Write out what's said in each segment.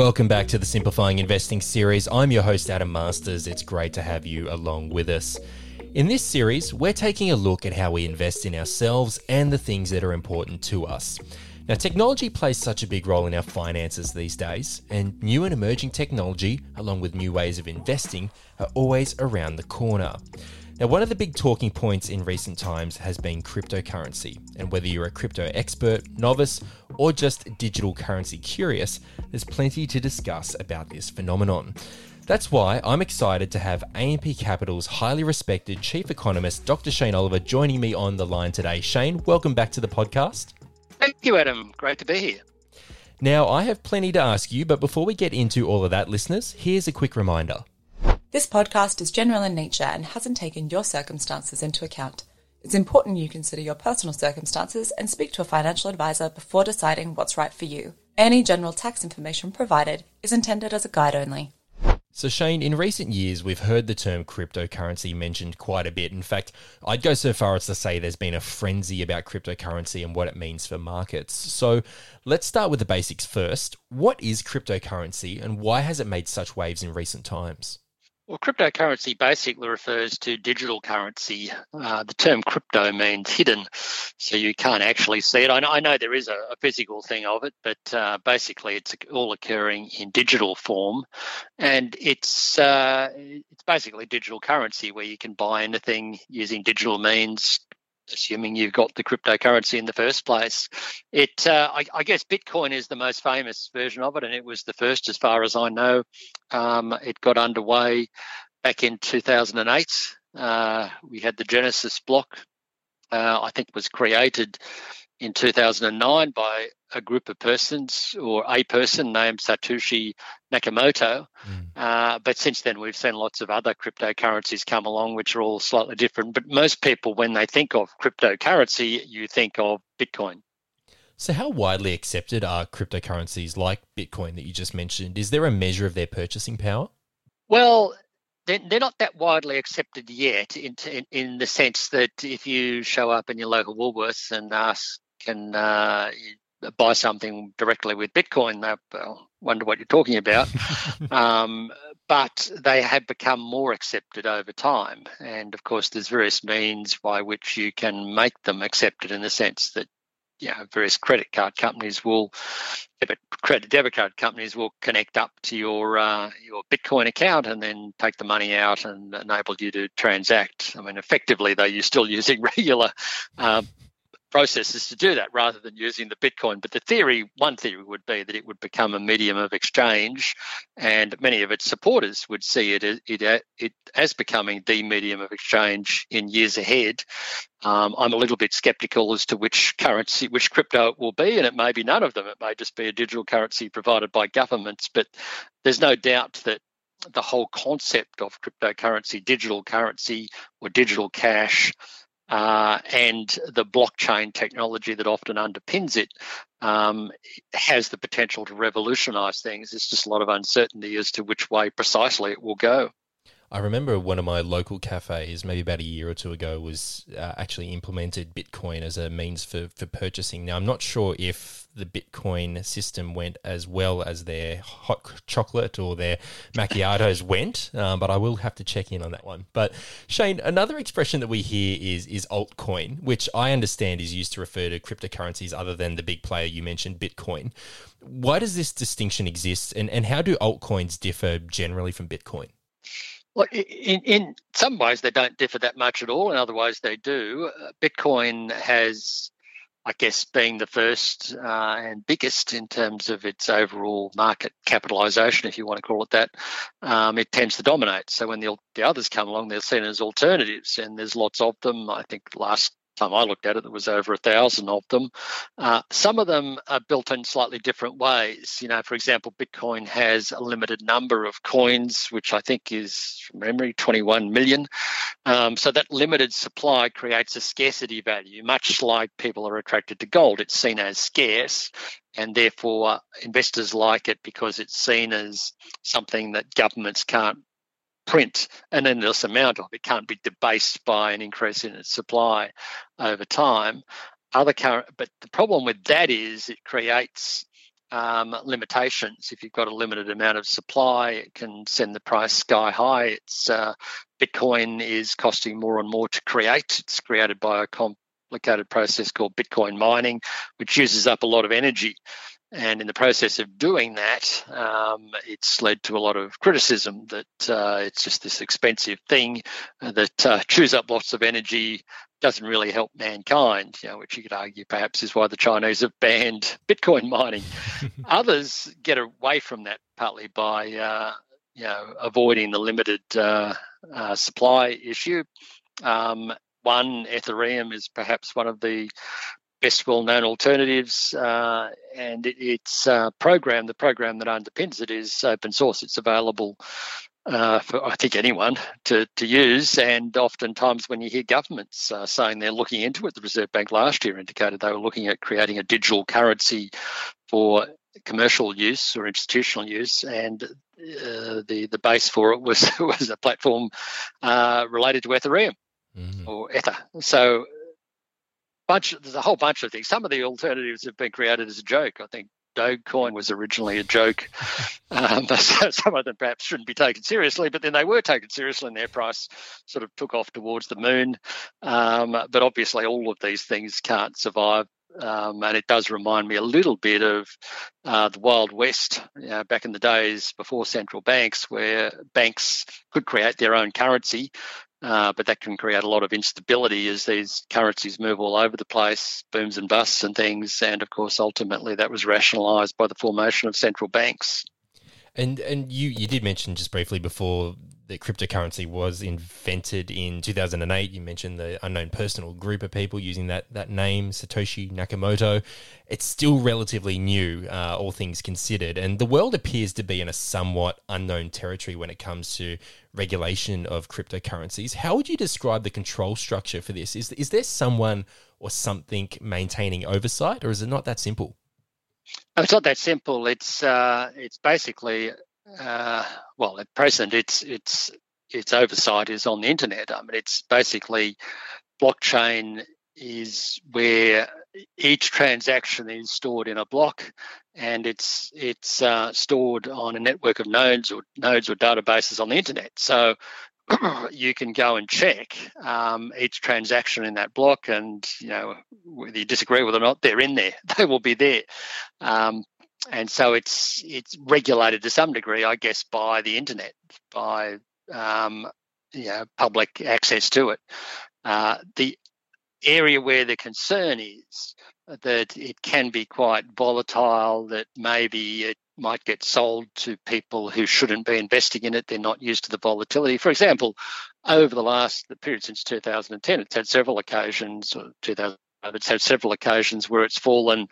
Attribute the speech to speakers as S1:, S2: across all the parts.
S1: Welcome back to the Simplifying Investing series. I'm your host, Adam Masters. It's great to have you along with us. In this series, we're taking a look at how we invest in ourselves and the things that are important to us. Now, technology plays such a big role in our finances these days, and new and emerging technology, along with new ways of investing, are always around the corner. Now, one of the big talking points in recent times has been cryptocurrency. And whether you're a crypto expert, novice, or just digital currency curious, there's plenty to discuss about this phenomenon. That's why I'm excited to have AMP Capital's highly respected chief economist, Dr. Shane Oliver, joining me on the line today. Shane, welcome back to the podcast.
S2: Thank you, Adam. Great to be here.
S1: Now, I have plenty to ask you, but before we get into all of that, listeners, here's a quick reminder.
S3: This podcast is general in nature and hasn't taken your circumstances into account. It's important you consider your personal circumstances and speak to a financial advisor before deciding what's right for you. Any general tax information provided is intended as a guide only.
S1: So, Shane, in recent years, we've heard the term cryptocurrency mentioned quite a bit. In fact, I'd go so far as to say there's been a frenzy about cryptocurrency and what it means for markets. So, let's start with the basics first. What is cryptocurrency and why has it made such waves in recent times?
S2: Well, cryptocurrency basically refers to digital currency. Uh, the term crypto means hidden, so you can't actually see it. I know, I know there is a, a, physical thing of it, but uh, basically it's all occurring in digital form, and it's uh, it's basically digital currency where you can buy anything using digital means assuming you've got the cryptocurrency in the first place. It, uh, I, I, guess, Bitcoin is the most famous version of it, and it was the first, as far as I know. Um, it got underway back in 2008. Uh, we had the Genesis block. Uh, I think was created in 2009 by a group of persons or a person named Satoshi Nakamoto. Mm. Uh, but since then, we've seen lots of other cryptocurrencies come along, which are all slightly different. But most people, when they think of cryptocurrency, you think of Bitcoin.
S1: So, how widely accepted are cryptocurrencies like Bitcoin that you just mentioned? Is there a measure of their purchasing power?
S2: Well, they're, not that widely accepted yet in, in, in, the sense that if you show up in your local Woolworths and ask can uh, buy something directly with Bitcoin, they'll wonder what you're talking about. um, but they have become more accepted over time. And of course, there's various means by which you can make them accepted in the sense that you know, various credit card companies will debit credit debit card companies will connect up to your uh, your Bitcoin account and then take the money out and enable you to transact. I mean, effectively, though, you're still using regular uh, processes to do that rather than using the Bitcoin. But the theory, one theory would be that it would become a medium of exchange, and many of its supporters would see it it, it as becoming the medium of exchange in years ahead. Um, I'm a little bit skeptical as to which currency, which crypto it will be, and it may be none of them. It may just be a digital currency provided by governments. But there's no doubt that the whole concept of cryptocurrency, digital currency, or digital cash uh, and the blockchain technology that often underpins it um, has the potential to revolutionize things. There's just a lot of uncertainty as to which way precisely it will go.
S1: I remember one of my local cafes, maybe about a year or two ago, was uh, actually implemented Bitcoin as a means for, for purchasing. Now, I'm not sure if the Bitcoin system went as well as their hot chocolate or their macchiatos went, um, but I will have to check in on that one. But Shane, another expression that we hear is is altcoin, which I understand is used to refer to cryptocurrencies other than the big player you mentioned, Bitcoin. Why does this distinction exist, and, and how do altcoins differ generally from Bitcoin?
S2: Well, in, in some ways, they don't differ that much at all. In other ways, they do. Uh, Bitcoin has, I guess, being the first uh, and biggest in terms of its overall market capitalization, if you want to call it that, um, it tends to dominate. So when the, the others come along, they're seen as alternatives, and there's lots of them. I think last time I looked at it, there was over a thousand of them. Uh, some of them are built in slightly different ways. You know, for example, Bitcoin has a limited number of coins, which I think is, from memory, 21 million. Um, so that limited supply creates a scarcity value, much like people are attracted to gold. It's seen as scarce, and therefore investors like it because it's seen as something that governments can't print an endless amount of. It can't be debased by an increase in its supply over time. Other current, but the problem with that is it creates um, limitations. If you've got a limited amount of supply, it can send the price sky high. It's uh, Bitcoin is costing more and more to create. It's created by a complicated process called Bitcoin mining, which uses up a lot of energy. And in the process of doing that, um, it's led to a lot of criticism that uh, it's just this expensive thing that uh, chews up lots of energy, doesn't really help mankind, you know, which you could argue perhaps is why the Chinese have banned Bitcoin mining. Others get away from that partly by, uh, you know, avoiding the limited uh, uh, supply issue. Um, one, Ethereum is perhaps one of the best well-known alternatives, uh, and it, it's uh, program. The program that underpins it is open source. It's available uh, for I think anyone to to use. And oftentimes, when you hear governments uh, saying they're looking into it, the Reserve Bank last year indicated they were looking at creating a digital currency for commercial use or institutional use, and uh, the the base for it was was a platform uh, related to Ethereum. Mm-hmm. Or Ether. So bunch there's a whole bunch of things. Some of the alternatives have been created as a joke. I think Dogecoin was originally a joke. Um, some of them perhaps shouldn't be taken seriously, but then they were taken seriously, and their price sort of took off towards the moon. Um, but obviously, all of these things can't survive. Um, and it does remind me a little bit of uh, the Wild West you know, back in the days before central banks, where banks could create their own currency uh, but that can create a lot of instability as these currencies move all over the place, booms and busts and things. And of course, ultimately, that was rationalised by the formation of central banks.
S1: And and you you did mention just briefly before that cryptocurrency was invented in 2008. You mentioned the unknown personal group of people using that that name, Satoshi Nakamoto. It's still relatively new, uh, all things considered, and the world appears to be in a somewhat unknown territory when it comes to regulation of cryptocurrencies. How would you describe the control structure for this? Is is there someone or something maintaining oversight, or is it not that simple?
S2: It's not that simple. It's uh, it's basically uh, well, at present, it's it's its oversight is on the internet. I mean, it's basically blockchain is where each transaction is stored in a block, and it's it's uh, stored on a network of nodes or nodes or databases on the internet. So you can go and check um, each transaction in that block, and you know whether you disagree with it or not, they're in there. They will be there. Um, and so it's it's regulated to some degree, I guess, by the internet, by um, you know, public access to it. Uh, the area where the concern is that it can be quite volatile, that maybe it might get sold to people who shouldn't be investing in it. They're not used to the volatility. For example, over the last the period since 2010, it's had several occasions, or 2000, it's had several occasions where it's fallen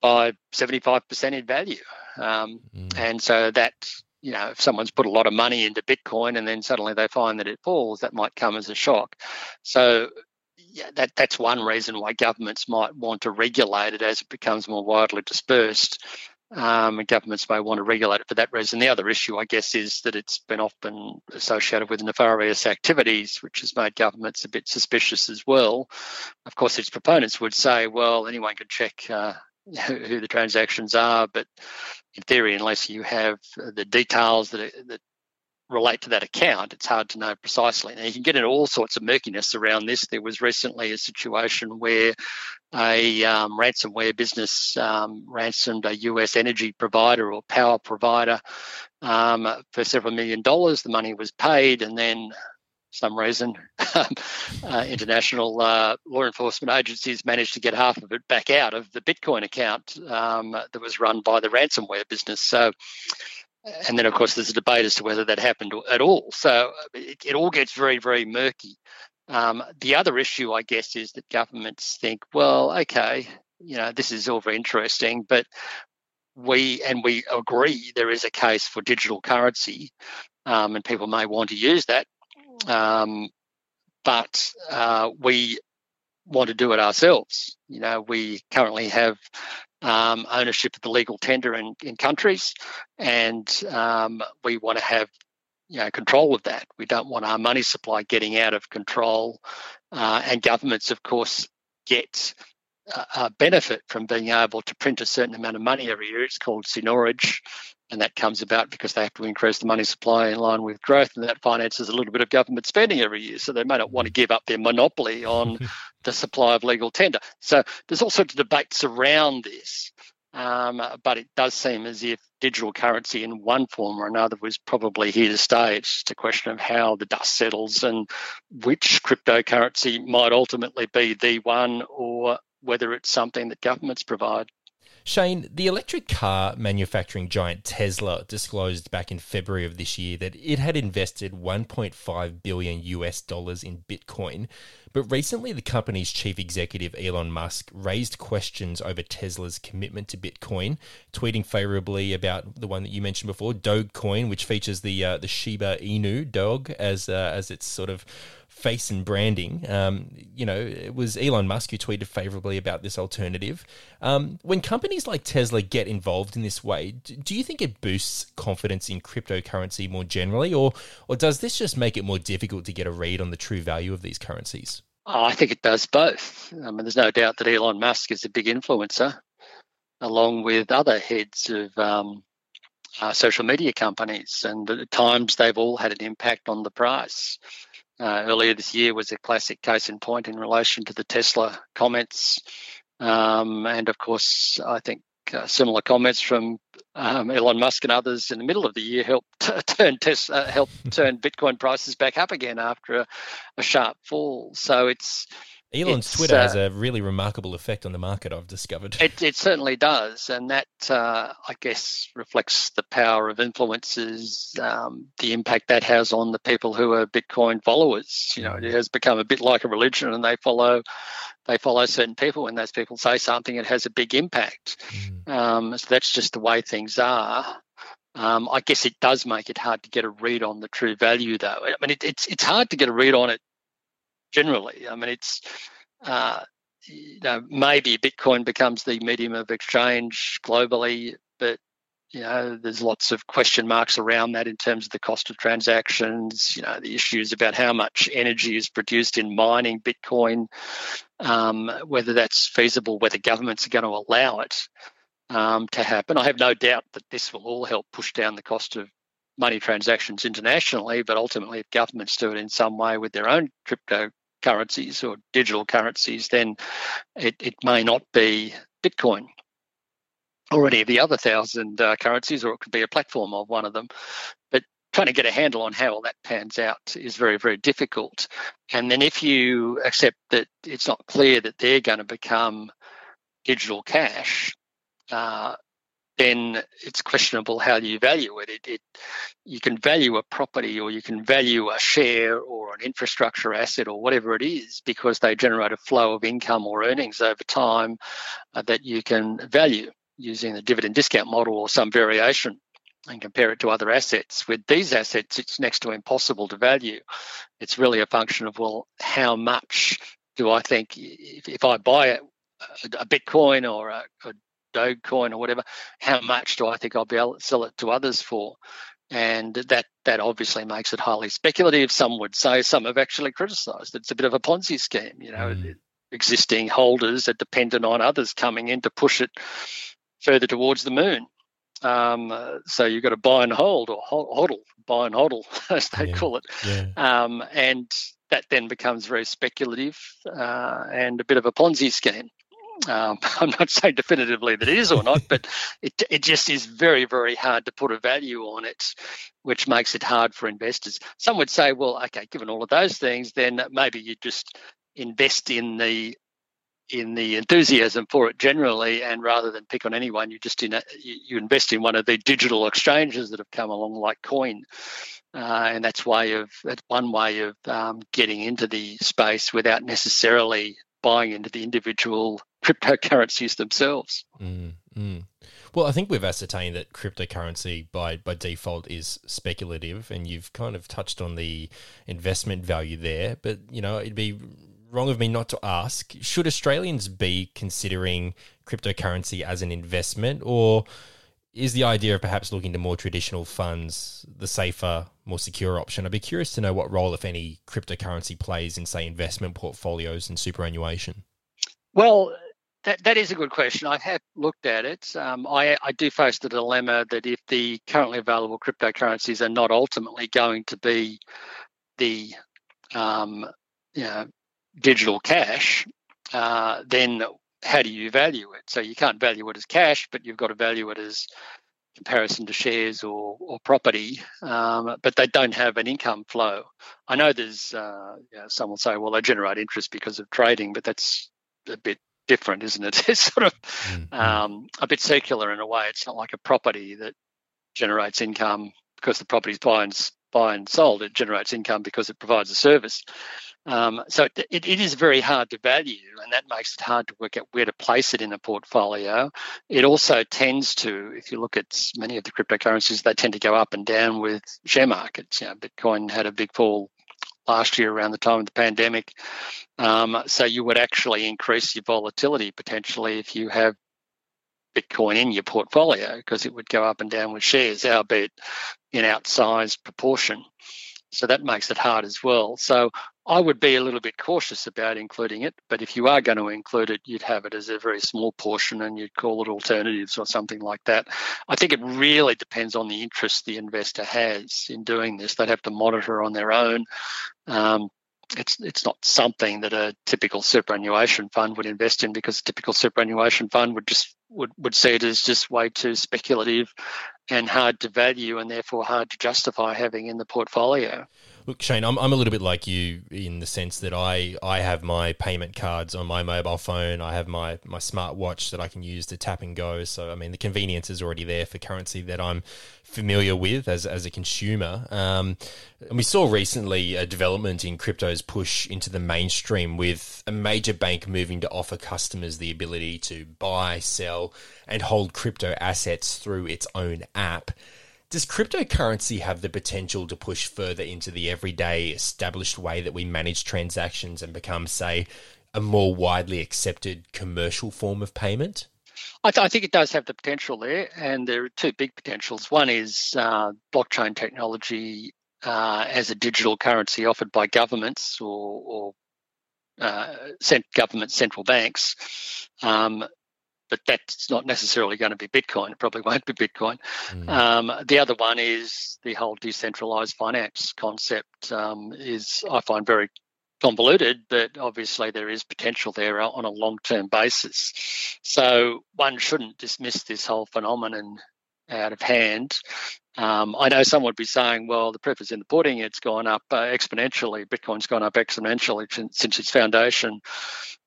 S2: by 75% in value. Um, mm. And so that, you know, if someone's put a lot of money into Bitcoin and then suddenly they find that it falls, that might come as a shock. So yeah, that that's one reason why governments might want to regulate it as it becomes more widely dispersed. Um, and governments may want to regulate it for that reason. The other issue, I guess, is that it's been often associated with nefarious activities, which has made governments a bit suspicious as well. Of course, its proponents would say, well, anyone can check uh, who the transactions are, but in theory, unless you have the details that, that relate to that account, it's hard to know precisely. Now, you can get into all sorts of murkiness around this. There was recently a situation where a um, ransomware business um, ransomed a US energy provider or power provider um, for several million dollars. The money was paid, and then some reason, uh, international uh, law enforcement agencies managed to get half of it back out of the Bitcoin account um, that was run by the ransomware business. So, and then of course there's a debate as to whether that happened at all. So it, it all gets very, very murky. Um, the other issue, I guess, is that governments think, well, okay, you know, this is all very interesting, but we and we agree there is a case for digital currency, um, and people may want to use that. Um, but uh, we want to do it ourselves. You know, we currently have um, ownership of the legal tender in, in countries, and um, we want to have you know control of that. We don't want our money supply getting out of control, uh, and governments, of course, get a benefit from being able to print a certain amount of money every year. It's called seigniorage, and that comes about because they have to increase the money supply in line with growth, and that finances a little bit of government spending every year. So they may not want to give up their monopoly on the supply of legal tender. So there's all sorts of debates around this. Um, but it does seem as if digital currency in one form or another was probably here to stay. It's just a question of how the dust settles and which cryptocurrency might ultimately be the one or whether it's something that governments provide.
S1: Shane, the electric car manufacturing giant Tesla disclosed back in February of this year that it had invested 1.5 billion US dollars in Bitcoin. But recently, the company's chief executive, Elon Musk, raised questions over Tesla's commitment to Bitcoin, tweeting favorably about the one that you mentioned before, Dogecoin, which features the uh, the Shiba Inu dog as uh, as its sort of face and branding. Um, you know, it was Elon Musk who tweeted favorably about this alternative. Um, when companies like Tesla get involved in this way, do you think it boosts confidence in cryptocurrency more generally, or or does this just make it more difficult to get a read on the true value of these currencies?
S2: Oh, I think it does both. I mean, there's no doubt that Elon Musk is a big influencer, along with other heads of um, uh, social media companies, and at times they've all had an impact on the price. Uh, earlier this year was a classic case in point in relation to the Tesla comments. Um, and of course, I think uh, similar comments from um, Elon Musk and others in the middle of the year helped turn Tesla, uh, helped turn Bitcoin prices back up again after a, a sharp fall. So it's
S1: Elon's it's, Twitter uh, has a really remarkable effect on the market. I've discovered
S2: it, it certainly does, and that uh, I guess reflects the power of influences, um, the impact that has on the people who are Bitcoin followers. You know, it has become a bit like a religion, and they follow they follow certain people. When those people say something, it has a big impact. Mm. Um, so that's just the way things are. Um, I guess it does make it hard to get a read on the true value, though. I mean, it, it's it's hard to get a read on it generally. I mean, it's uh, you know maybe Bitcoin becomes the medium of exchange globally, but you know there's lots of question marks around that in terms of the cost of transactions. You know the issues about how much energy is produced in mining Bitcoin, um, whether that's feasible, whether governments are going to allow it. Um, to happen. I have no doubt that this will all help push down the cost of money transactions internationally, but ultimately, if governments do it in some way with their own crypto currencies or digital currencies, then it, it may not be Bitcoin or any of the other thousand uh, currencies, or it could be a platform of one of them. But trying to get a handle on how all that pans out is very, very difficult. And then if you accept that it's not clear that they're going to become digital cash, uh, then it's questionable how you value it. It, it. You can value a property or you can value a share or an infrastructure asset or whatever it is because they generate a flow of income or earnings over time uh, that you can value using the dividend discount model or some variation and compare it to other assets. With these assets, it's next to impossible to value. It's really a function of, well, how much do I think if, if I buy a, a Bitcoin or a, a Dogecoin or whatever, how much do I think I'll be able to sell it to others for? And that that obviously makes it highly speculative. Some would say, some have actually criticised it. it's a bit of a Ponzi scheme. You know, mm. existing holders are dependent on others coming in to push it further towards the moon. Um, uh, so you've got to buy and hold or hodl, buy and hodl, as they yeah. call it. Yeah. Um, and that then becomes very speculative uh, and a bit of a Ponzi scheme. Um, I'm not saying definitively that it is or not, but it, it just is very, very hard to put a value on it, which makes it hard for investors. Some would say, well, okay, given all of those things, then maybe you just invest in the in the enthusiasm for it generally, and rather than pick on anyone, you just in a, you invest in one of the digital exchanges that have come along, like Coin, uh, and that's way of that's one way of um, getting into the space without necessarily buying into the individual cryptocurrencies themselves.
S1: Mm, mm. Well, I think we've ascertained that cryptocurrency by, by default is speculative, and you've kind of touched on the investment value there. But, you know, it'd be wrong of me not to ask should Australians be considering cryptocurrency as an investment, or is the idea of perhaps looking to more traditional funds the safer, more secure option? I'd be curious to know what role, if any, cryptocurrency plays in, say, investment portfolios and superannuation.
S2: Well, that, that is a good question. I have looked at it. Um, I, I do face the dilemma that if the currently available cryptocurrencies are not ultimately going to be the um, you know, digital cash, uh, then how do you value it? So you can't value it as cash, but you've got to value it as comparison to shares or, or property, um, but they don't have an income flow. I know there's uh, you know, some will say, well, they generate interest because of trading, but that's a bit different, isn't it? It's sort of mm-hmm. um, a bit circular in a way. It's not like a property that generates income because the property's buy and, buy and sold. It generates income because it provides a service. Um, so it, it is very hard to value, and that makes it hard to work out where to place it in a portfolio. It also tends to, if you look at many of the cryptocurrencies, they tend to go up and down with share markets. You know, Bitcoin had a big fall last year around the time of the pandemic. Um, so you would actually increase your volatility potentially if you have Bitcoin in your portfolio because it would go up and down with shares, albeit in outsized proportion. So that makes it hard as well. So I would be a little bit cautious about including it, but if you are going to include it, you'd have it as a very small portion and you'd call it alternatives or something like that. I think it really depends on the interest the investor has in doing this. They'd have to monitor on their own. Um, it's it's not something that a typical superannuation fund would invest in because a typical superannuation fund would just would, would see it as just way too speculative and hard to value and therefore hard to justify having in the portfolio.
S1: Look, Shane, I'm, I'm a little bit like you in the sense that I, I have my payment cards on my mobile phone. I have my, my smart watch that I can use to tap and go. So, I mean, the convenience is already there for currency that I'm familiar with as, as a consumer. Um, and we saw recently a development in crypto's push into the mainstream with a major bank moving to offer customers the ability to buy, sell, and hold crypto assets through its own app. Does cryptocurrency have the potential to push further into the everyday established way that we manage transactions and become, say, a more widely accepted commercial form of payment?
S2: I, th- I, think it does have the potential there, and there are two big potentials. One is uh, blockchain technology uh, as a digital currency offered by governments or, or uh, government central banks. Um, but that's not necessarily going to be Bitcoin. It probably won't be Bitcoin. Mm. Um, the other one is the whole decentralized finance concept. Um, is I find very convoluted, but obviously there is potential there on a long-term basis. So one shouldn't dismiss this whole phenomenon out of hand. Um, I know someone would be saying, well, the proof is in the pudding. It's gone up uh, exponentially. Bitcoin's gone up exponentially since its foundation.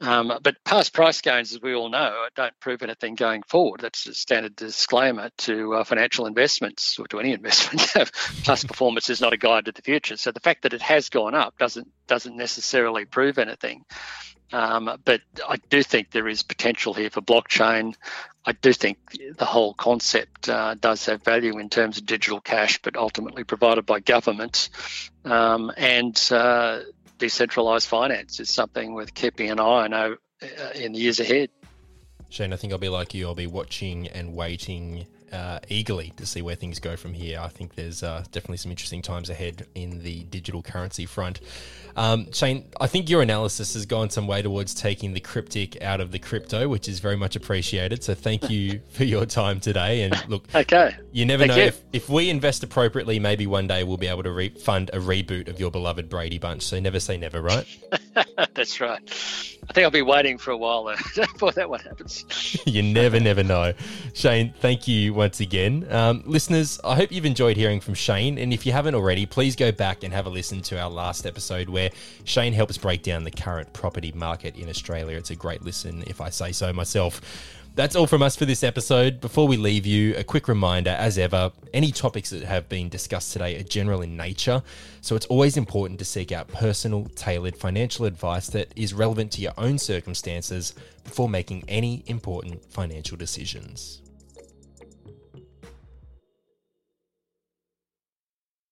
S2: Um, but past price gains, as we all know, don't prove anything going forward. That's a standard disclaimer to uh, financial investments or to any investment. past performance is not a guide to the future. So the fact that it has gone up doesn't doesn't necessarily prove anything. Um, but I do think there is potential here for blockchain. I do think the whole concept uh, does have value in terms of digital cash, but ultimately provided by governments. Um, and uh, decentralized finance is something worth keeping an eye on uh, in the years ahead.
S1: Shane, I think I'll be like you. I'll be watching and waiting uh, eagerly to see where things go from here. I think there's uh, definitely some interesting times ahead in the digital currency front. Um, Shane, I think your analysis has gone some way towards taking the cryptic out of the crypto, which is very much appreciated. So thank you for your time today. And look,
S2: okay,
S1: you never thank know you. if if we invest appropriately, maybe one day we'll be able to re- fund a reboot of your beloved Brady Bunch. So never say never, right?
S2: That's right. I think I'll be waiting for a while before that one happens.
S1: you never, never know. Shane, thank you once again. Um, listeners, I hope you've enjoyed hearing from Shane. And if you haven't already, please go back and have a listen to our last episode where Shane helps break down the current property market in Australia. It's a great listen, if I say so myself. That's all from us for this episode. Before we leave you, a quick reminder as ever any topics that have been discussed today are general in nature, so it's always important to seek out personal, tailored financial advice that is relevant to your own circumstances before making any important financial decisions.